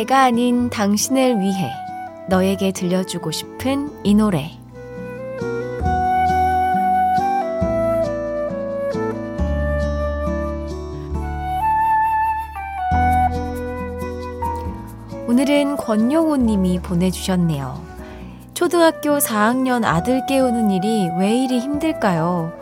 내가 아닌 당신을 위해 너에게 들려주고 싶은 이 노래. 오늘은 권용호 님이 보내주셨네요. 초등학교 4학년 아들 깨우는 일이 왜 이리 힘들까요?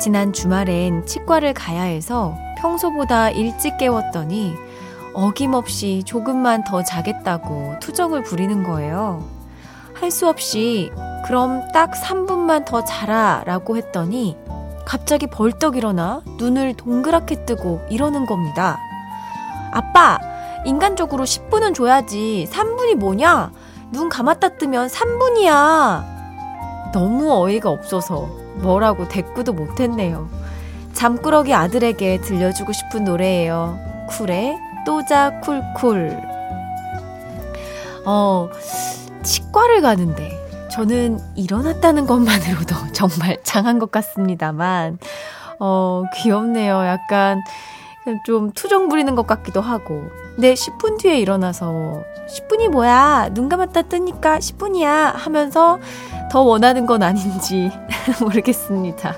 지난 주말엔 치과를 가야 해서 평소보다 일찍 깨웠더니 어김없이 조금만 더 자겠다고 투정을 부리는 거예요. 할 수 없이 그럼 딱 3분만 더 자라 라고 했더니 갑자기 벌떡 일어나 눈을 동그랗게 뜨고 이러는 겁니다. 아빠! 인간적으로 10분은 줘야지. 3분이 뭐냐? 눈 감았다 뜨면 3분이야. 너무 어이가 없어서 뭐라고 대꾸도 못했네요. 잠꾸러기 아들에게 들려주고 싶은 노래예요. 쿨의 또자 쿨쿨. 어, 치과를 가는데 저는 일어났다는 것만으로도 정말 장한 것 같습니다만, 어, 귀엽네요. 약간 좀 투정 부리는 것 같기도 하고. 근데 10분 뒤에 일어나서 10분이 뭐야? 눈 감았다 뜨니까 10분이야 하면서 더 원하는 건 아닌지 모르겠습니다.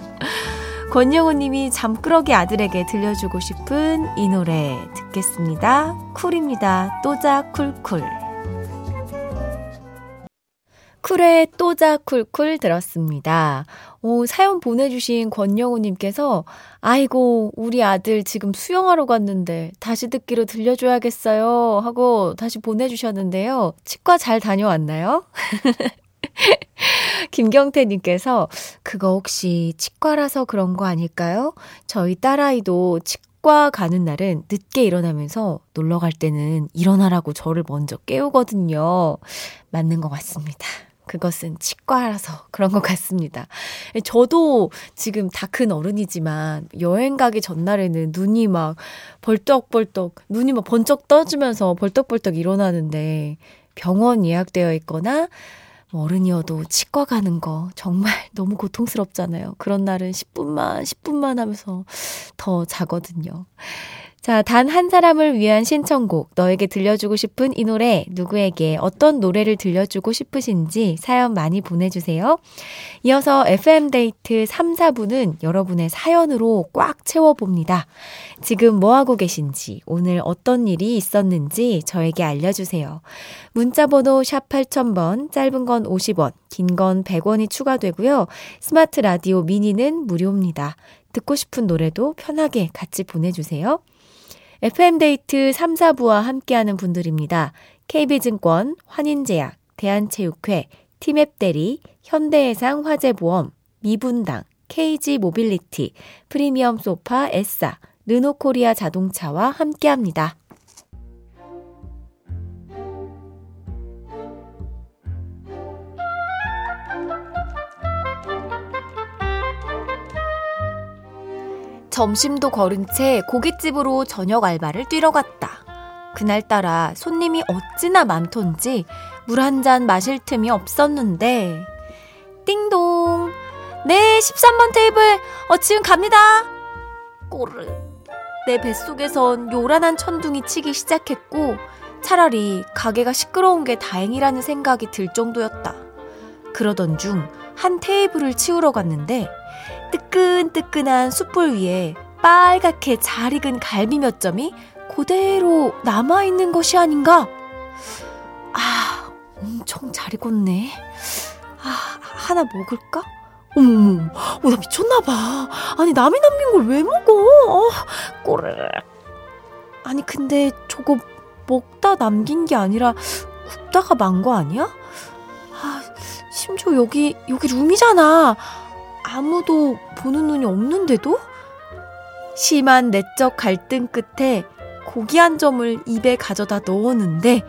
권영호 님이 잠꾸러기 아들에게 들려주고 싶은 이 노래 듣겠습니다. 쿨입니다. 또자 쿨쿨. 쿨의 또자 쿨쿨 들었습니다. 오, 사연 보내주신 권영우님께서, 아이고, 우리 아들 지금 수영하러 갔는데 다시 듣기로 들려줘야겠어요. 하고 다시 보내주셨는데요. 치과 잘 다녀왔나요? 김경태님께서, 그거 혹시 치과라서 그런 거 아닐까요? 저희 딸아이도 치과 가는 날은 늦게 일어나면서 놀러 갈 때는 일어나라고 저를 먼저 깨우거든요. 맞는 것 같습니다. 그것은 치과라서 그런 것 같습니다. 저도 지금 다 큰 어른이지만 여행 가기 전날에는 눈이 막 벌떡벌떡, 눈이 막 번쩍 떠지면서 벌떡벌떡 일어나는데 병원 예약되어 있거나 뭐 어른이어도 치과 가는 거 정말 너무 고통스럽잖아요. 그런 날은 10분만, 10분만 하면서 더 자거든요. 자, 단 한 사람을 위한 신청곡, 너에게 들려주고 싶은 이 노래, 누구에게 어떤 노래를 들려주고 싶으신지 사연 많이 보내주세요. 이어서 FM데이트 3, 4부는 여러분의 사연으로 꽉 채워봅니다. 지금 뭐하고 계신지, 오늘 어떤 일이 있었는지 저에게 알려주세요. 문자번호 샵 8000번, 짧은 건 50원, 긴 건 100원이 추가되고요. 스마트 라디오 미니는 무료입니다. 듣고 싶은 노래도 편하게 같이 보내주세요. FM데이트 3, 4부와 함께하는 분들입니다. KB증권, 환인제약, 대한체육회, 티맵대리, 현대해상 화재보험, 미분당, KG모빌리티, 프리미엄 소파 에싸, 르노코리아 자동차와 함께합니다. 점심도 거른 채 고깃집으로 저녁 알바를 뛰러 갔다. 그날따라 손님이 어찌나 많던지 물 한 잔 마실 틈이 없었는데 띵동. 네, 13번 테이블. 어, 지금 갑니다. 꼬르. 내 뱃속에선 요란한 천둥이 치기 시작했고, 차라리 가게가 시끄러운 게 다행이라는 생각이 들 정도였다. 그러던 중 한 테이블을 치우러 갔는데, 뜨끈뜨끈한 숯불 위에 빨갛게 잘 익은 갈비 몇 점이 그대로 남아있는 것이 아닌가? 아, 엄청 잘 익었네. 아, 하나 먹을까? 어머머, 어, 나 미쳤나봐. 아니, 남이 남긴 걸 왜 먹어? 어, 꼬르륵. 아니, 근데 저거 먹다 남긴 게 아니라 굽다가 만 거 아니야? 아, 심지어 여기, 여기 룸이잖아. 아무도 보는 눈이 없는데도? 심한 내적 갈등 끝에 고기 한 점을 입에 가져다 넣었는데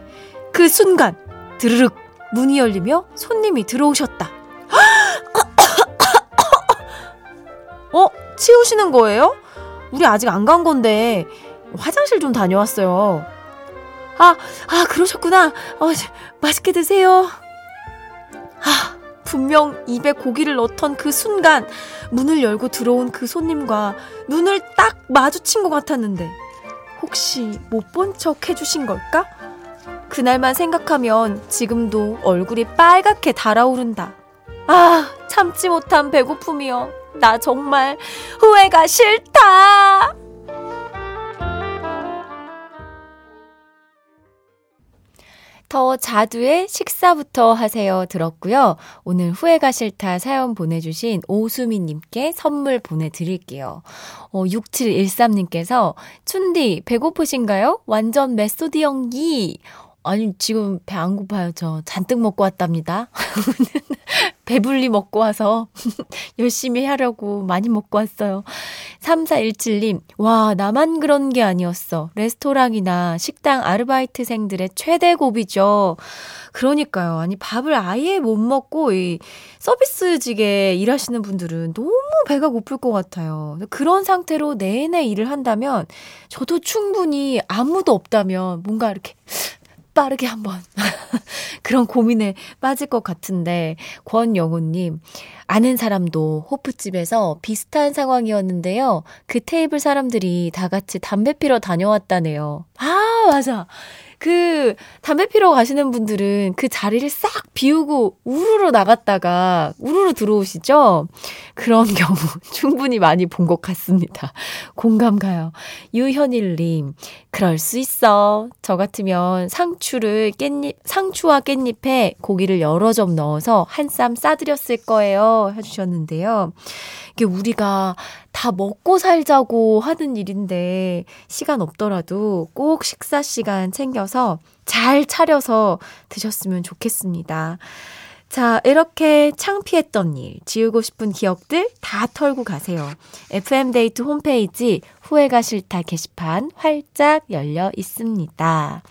그 순간 드르륵 문이 열리며 손님이 들어오셨다. 어? 치우시는 거예요? 우리 아직 안 간 건데 화장실 좀 다녀왔어요. 아, 아 그러셨구나. 어, 맛있게 드세요. 아, 분명 입에 고기를 넣던 그 순간 문을 열고 들어온 그 손님과 눈을 딱 마주친 것 같았는데 혹시 못 본 척 해주신 걸까? 그날만 생각하면 지금도 얼굴이 빨갛게 달아오른다. 아, 참지 못한 배고픔이여. 나 정말 후회가 싫다! 더 자두의 식사부터 하세요 들었고요. 오늘 후회가 싫다 사연 보내주신 오수미님께 선물 보내드릴게요. 어, 6713님께서 춘디 배고프신가요? 완전 메소드 연기. 아니, 지금 배 안 고파요. 저 잔뜩 먹고 왔답니다. 배불리 먹고 와서 열심히 하려고 많이 먹고 왔어요. 3417님, 와, 나만 그런 게 아니었어. 레스토랑이나 식당 아르바이트생들의 최대 고비죠. 그러니까요. 아니, 밥을 아예 못 먹고 이 서비스직에 일하시는 분들은 너무 배가 고플 것 같아요. 그런 상태로 내내 일을 한다면 저도 충분히 아무도 없다면 뭔가 이렇게 빠르게 한번 그런 고민에 빠질 것 같은데 권영우님 아는 사람도 호프집에서 비슷한 상황이었는데요. 그 테이블 사람들이 다 같이 담배 피러 다녀왔다네요. 아 맞아. 그 담배 피러 가시는 분들은 그 자리를 싹 비우고 우르르 나갔다가 우르르 들어오시죠? 그런 경우 충분히 많이 본 것 같습니다. 공감 가요. 유현일님, 그럴 수 있어. 저 같으면 상추를 깻잎, 상추와 깻잎에 고기를 여러 점 넣어서 한 쌈 싸드렸을 거예요. 해주셨는데요. 이게 우리가 다 먹고 살자고 하는 일인데 시간 없더라도 꼭 식사 시간 챙겨서 잘 차려서 드셨으면 좋겠습니다. 자, 이렇게 창피했던 일, 지우고 싶은 기억들 다 털고 가세요. FM데이트 홈페이지 후회가 싫다 게시판 활짝 열려 있습니다.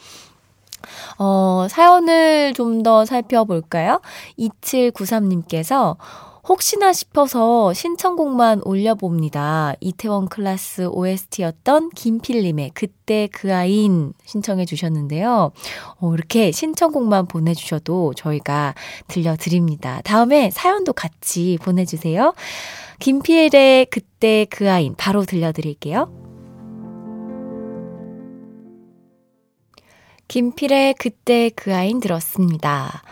어, 사연을 좀 더 살펴볼까요? 2793님께서 혹시나 싶어서 신청곡만 올려봅니다. 이태원 클라스 OST였던 김필님의 그때 그 아인 신청해 주셨는데요. 어, 이렇게 신청곡만 보내주셔도 저희가 들려드립니다. 다음에 사연도 같이 보내주세요. 김필의 그때 그 아인 바로 들려드릴게요. 김필의 그때 그 아인 들었습니다.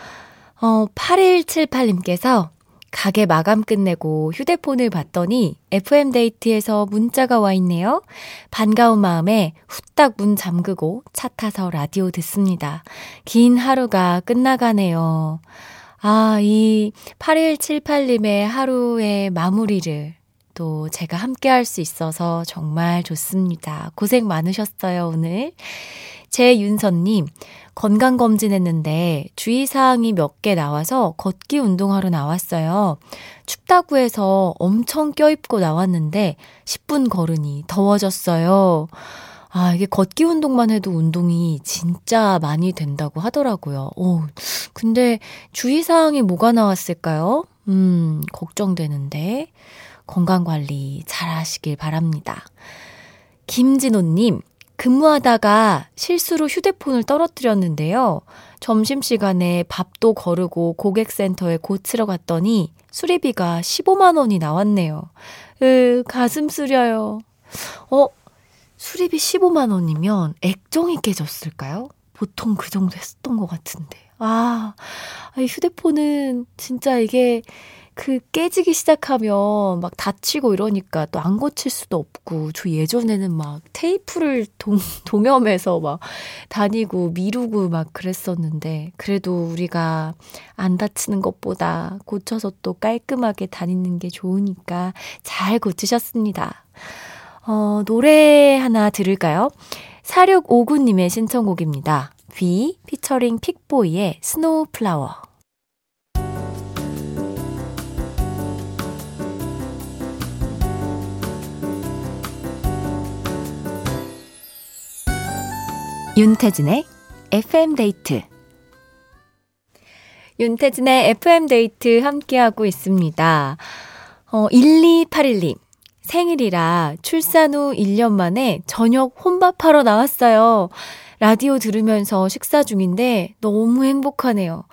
어, 8178님께서 가게 마감 끝내고 휴대폰을 봤더니 FM데이트에서 문자가 와 있네요. 반가운 마음에 후딱 문 잠그고 차 타서 라디오 듣습니다. 긴 하루가 끝나가네요. 아, 이 8178님의 하루의 마무리를 또 제가 함께 할 수 있어서 정말 좋습니다. 고생 많으셨어요, 오늘. 제윤선님, 건강검진 했는데 주의사항이 몇 개 나와서 걷기 운동하러 나왔어요. 춥다고 해서 엄청 껴입고 나왔는데 10분 걸으니 더워졌어요. 아, 이게 걷기 운동만 해도 운동이 진짜 많이 된다고 하더라고요. 오, 근데 주의사항이 뭐가 나왔을까요? 음, 걱정되는데. 건강관리 잘 하시길 바랍니다. 김진호님, 근무하다가 실수로 휴대폰을 떨어뜨렸는데요. 점심시간에 밥도 거르고 고객센터에 고치러 갔더니 수리비가 15만원이 나왔네요. 으, 가슴 쓰려요. 어, 수리비 15만원이면 액정이 깨졌을까요? 보통 그 정도 했었던 것 같은데. 아, 휴대폰은 진짜 이게 그 깨지기 시작하면 막 다치고 이러니까 또 안 고칠 수도 없고 저 예전에는 막 테이프를 동, 동염해서 막 다니고 미루고 막 그랬었는데 그래도 우리가 안 다치는 것보다 고쳐서 또 깔끔하게 다니는 게 좋으니까 잘 고치셨습니다. 어, 노래 하나 들을까요? 4659님의 신청곡입니다. 비 피처링 픽보이의 Snow Flower. 윤태진의 FM데이트 윤태진의 FM데이트 함께하고 있습니다. 어, 1281님. 생일이라 출산 후 1년 만에 저녁 혼밥하러 나왔어요. 라디오 들으면서 식사 중인데 너무 행복하네요.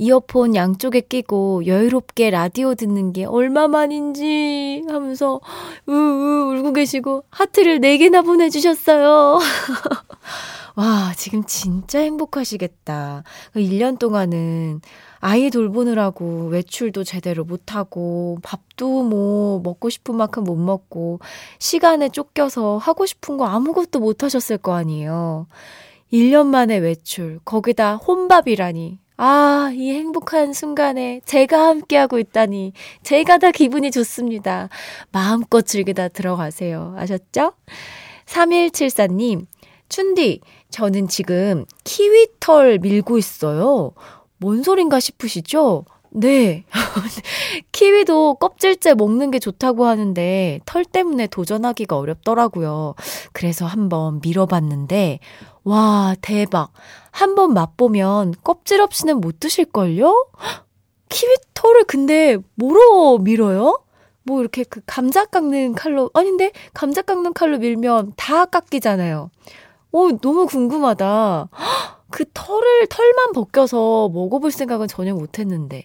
이어폰 양쪽에 끼고 여유롭게 라디오 듣는 게 얼마만인지 하면서 우우 울고 계시고 하트를 4개나 보내주셨어요. 와, 지금 진짜 행복하시겠다. 1년 그 동안은 아이 돌보느라고 외출도 제대로 못하고, 밥도 뭐 먹고 싶은 만큼 못 먹고, 시간에 쫓겨서 하고 싶은 거 아무것도 못 하셨을 거 아니에요. 1년 만에 외출, 거기다 혼밥이라니. 아, 이 행복한 순간에 제가 함께하고 있다니. 제가 다 기분이 좋습니다. 마음껏 즐기다 들어가세요. 아셨죠? 3174님, 춘디, 저는 지금 키위털 밀고 있어요. 뭔 소린가 싶으시죠? 네. 키위도 껍질째 먹는 게 좋다고 하는데 털 때문에 도전하기가 어렵더라고요. 그래서 한번 밀어봤는데, 와, 대박. 한번 맛보면 껍질 없이는 못 드실걸요? 키위 털을 근데 뭐로 밀어요? 뭐 이렇게 그 감자 깎는 칼로, 아닌데? 감자 깎는 칼로 밀면 다 깎이잖아요. 오, 너무 궁금하다. 그 털을, 털만 벗겨서 먹어볼 생각은 전혀 못 했는데.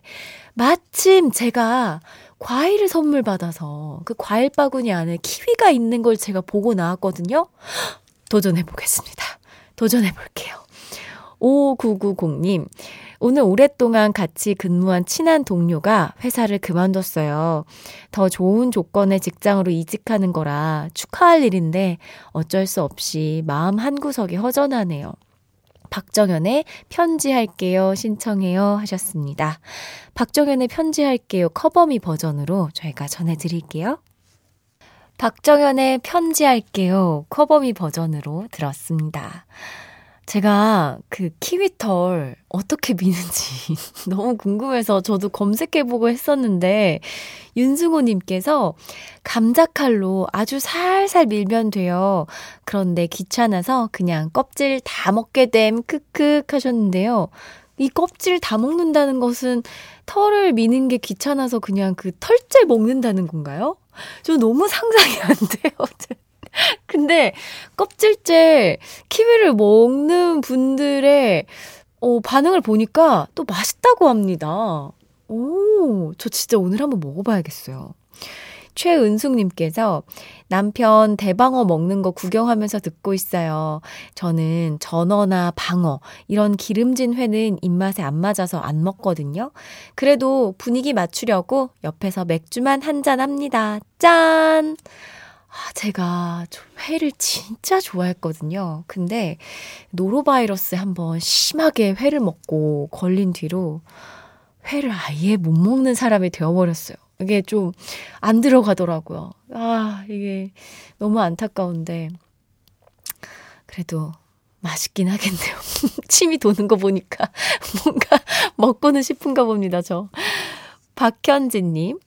마침 제가 과일을 선물 받아서 그 과일 바구니 안에 키위가 있는 걸 제가 보고 나왔거든요. 도전해 보겠습니다. 도전해 볼게요. 5990님, 오늘 오랫동안 같이 근무한 친한 동료가 회사를 그만뒀어요. 더 좋은 조건의 직장으로 이직하는 거라 축하할 일인데 어쩔 수 없이 마음 한구석이 허전하네요. 박정현의 편지할게요 신청해요 하셨습니다. 박정현의 편지할게요 커버미 버전으로 저희가 전해드릴게요. 박정현의 편지할게요 커버미 버전으로 들었습니다. 제가 그 키위털 어떻게 미는지 너무 궁금해서 저도 검색해보고 했었는데, 윤승호님께서 감자칼로 아주 살살 밀면 돼요. 그런데 귀찮아서 그냥 껍질 다 먹게 됨, 크크 하셨는데요. 이 껍질 다 먹는다는 것은 털을 미는 게 귀찮아서 그냥 그 털째 먹는다는 건가요? 저 너무 상상이 안 돼요. 근데 껍질째 키위를 먹는 분들의 어, 반응을 보니까 또 맛있다고 합니다. 오, 저 진짜 오늘 한번 먹어봐야겠어요. 최은숙님께서 남편 대방어 먹는 거 구경하면서 듣고 있어요. 저는 전어나 방어, 이런 기름진 회는 입맛에 안 맞아서 안 먹거든요. 그래도 분위기 맞추려고 옆에서 맥주만 한 잔 합니다. 짠! 아, 제가 회를 진짜 좋아했거든요. 근데 노로바이러스에 한번 심하게 회를 먹고 걸린 뒤로 회를 아예 못 먹는 사람이 되어버렸어요. 이게 좀 안 들어가더라고요. 아, 이게 너무 안타까운데. 그래도 맛있긴 하겠네요. 침이 도는 거 보니까 뭔가 먹고는 싶은가 봅니다, 저. 박현진님,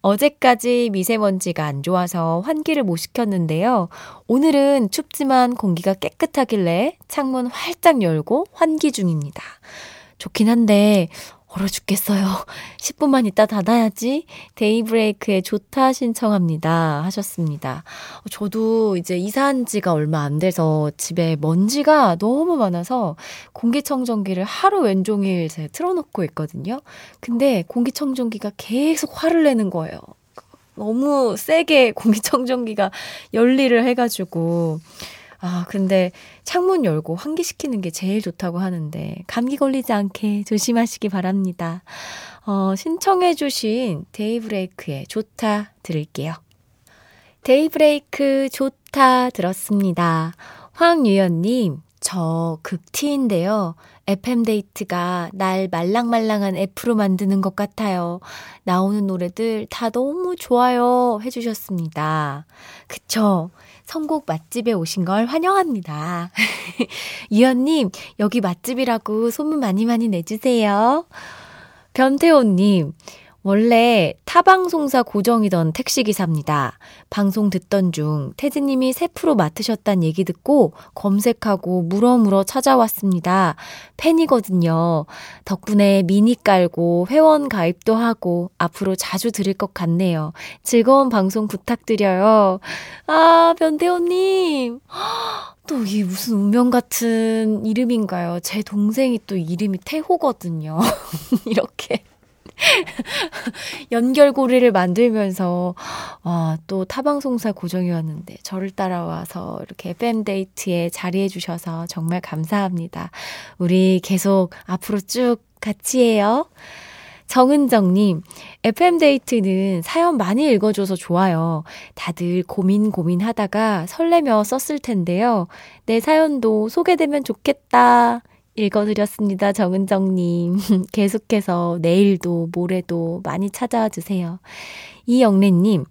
어제까지 미세먼지가 안 좋아서 환기를 못 시켰는데요. 오늘은 춥지만 공기가 깨끗하길래 창문 활짝 열고 환기 중입니다. 좋긴 한데, 얼어 죽겠어요. 10분만 있다 닫아야지. 데이브레이크의 좋다 신청합니다. 하셨습니다. 저도 이제 이사한 지가 얼마 안 돼서 집에 먼지가 너무 많아서 공기청정기를 하루 왼종일 제 틀어놓고 있거든요. 근데 공기청정기가 계속 화를 내는 거예요. 너무 세게 공기청정기가 열일을 해가지고. 아, 근데 창문 열고 환기시키는 게 제일 좋다고 하는데, 감기 걸리지 않게 조심하시기 바랍니다. 어, 신청해 주신 데이브레이크의 좋다 들을게요. 데이브레이크 좋다 들었습니다. 황유연님, 저 극T인데요. FM데이트가 날 말랑말랑한 F로 만드는 것 같아요. 나오는 노래들 다 너무 좋아요. 해주셨습니다. 그쵸? 선곡 맛집에 오신 걸 환영합니다. 유연님, 여기 맛집이라고 소문 많이 많이 내주세요. 변태호님, 원래 타 방송사 고정이던 택시기사입니다. 방송 듣던 중 태즈님이 새 프로 맡으셨단 얘기 듣고 검색하고 물어물어 찾아왔습니다. 팬이거든요. 덕분에 미니 깔고 회원 가입도 하고 앞으로 자주 들을 것 같네요. 즐거운 방송 부탁드려요. 아, 변태호님. 또 이게 무슨 운명 같은 이름인가요? 제 동생이 또 이름이 태호거든요. 이렇게. 연결고리를 만들면서 와, 또 타방송사 고정이었는데 저를 따라와서 이렇게 FM데이트에 자리해 주셔서 정말 감사합니다. 우리 계속 앞으로 쭉 같이 해요. 정은정님, FM데이트는 사연 많이 읽어줘서 좋아요. 다들 고민 고민 하다가 설레며 썼을 텐데요. 내 사연도 소개되면 좋겠다. 읽어드렸습니다. 정은정님. 계속해서 내일도 모레도 많이 찾아와 주세요. 이영래님,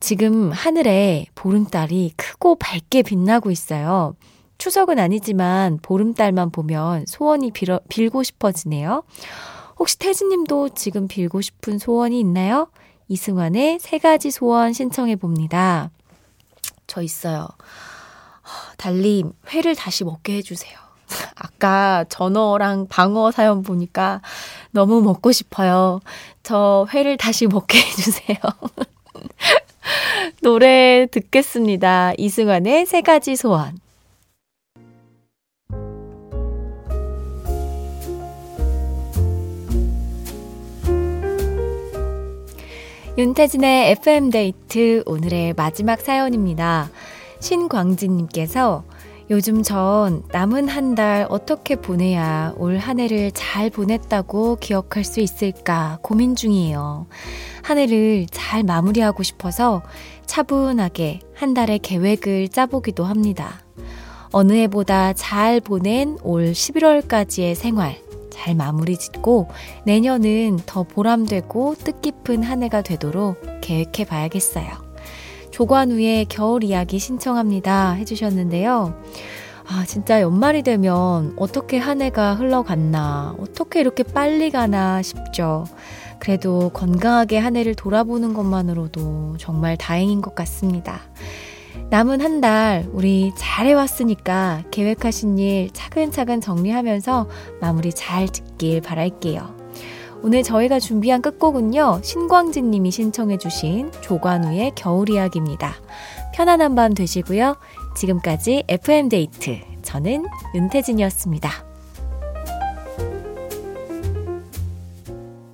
지금 하늘에 보름달이 크고 밝게 빛나고 있어요. 추석은 아니지만 보름달만 보면 소원이 빌어, 빌고 싶어지네요. 혹시 태진님도 지금 빌고 싶은 소원이 있나요? 이승환의 세 가지 소원 신청해 봅니다. 저 있어요. 달님, 회를 다시 먹게 해주세요. 아까 전어랑 방어 사연 보니까 너무 먹고 싶어요. 저 회를 다시 먹게 해주세요. 노래 듣겠습니다. 이승환의 세 가지 소원. 윤태진의 FM데이트 오늘의 마지막 사연입니다. 신광진님께서 요즘 전 남은 한 달 어떻게 보내야 올 한 해를 잘 보냈다고 기억할 수 있을까 고민 중이에요. 한 해를 잘 마무리하고 싶어서 차분하게 한 달의 계획을 짜보기도 합니다. 어느 해보다 잘 보낸 올 11월까지의 생활 잘 마무리 짓고 내년은 더 보람되고 뜻깊은 한 해가 되도록 계획해 봐야겠어요. 조관우의 겨울 이야기 신청합니다. 해주셨는데요. 아, 진짜 연말이 되면 어떻게 한 해가 흘러갔나, 어떻게 이렇게 빨리 가나 싶죠. 그래도 건강하게 한 해를 돌아보는 것만으로도 정말 다행인 것 같습니다. 남은 한 달 우리 잘해왔으니까 계획하신 일 차근차근 정리하면서 마무리 잘 짓길 바랄게요. 오늘 저희가 준비한 끝곡은요, 신광진 님이 신청해주신 조관우의 겨울 이야기입니다. 편안한 밤 되시고요. 지금까지 FM데이트. 저는 윤태진이었습니다.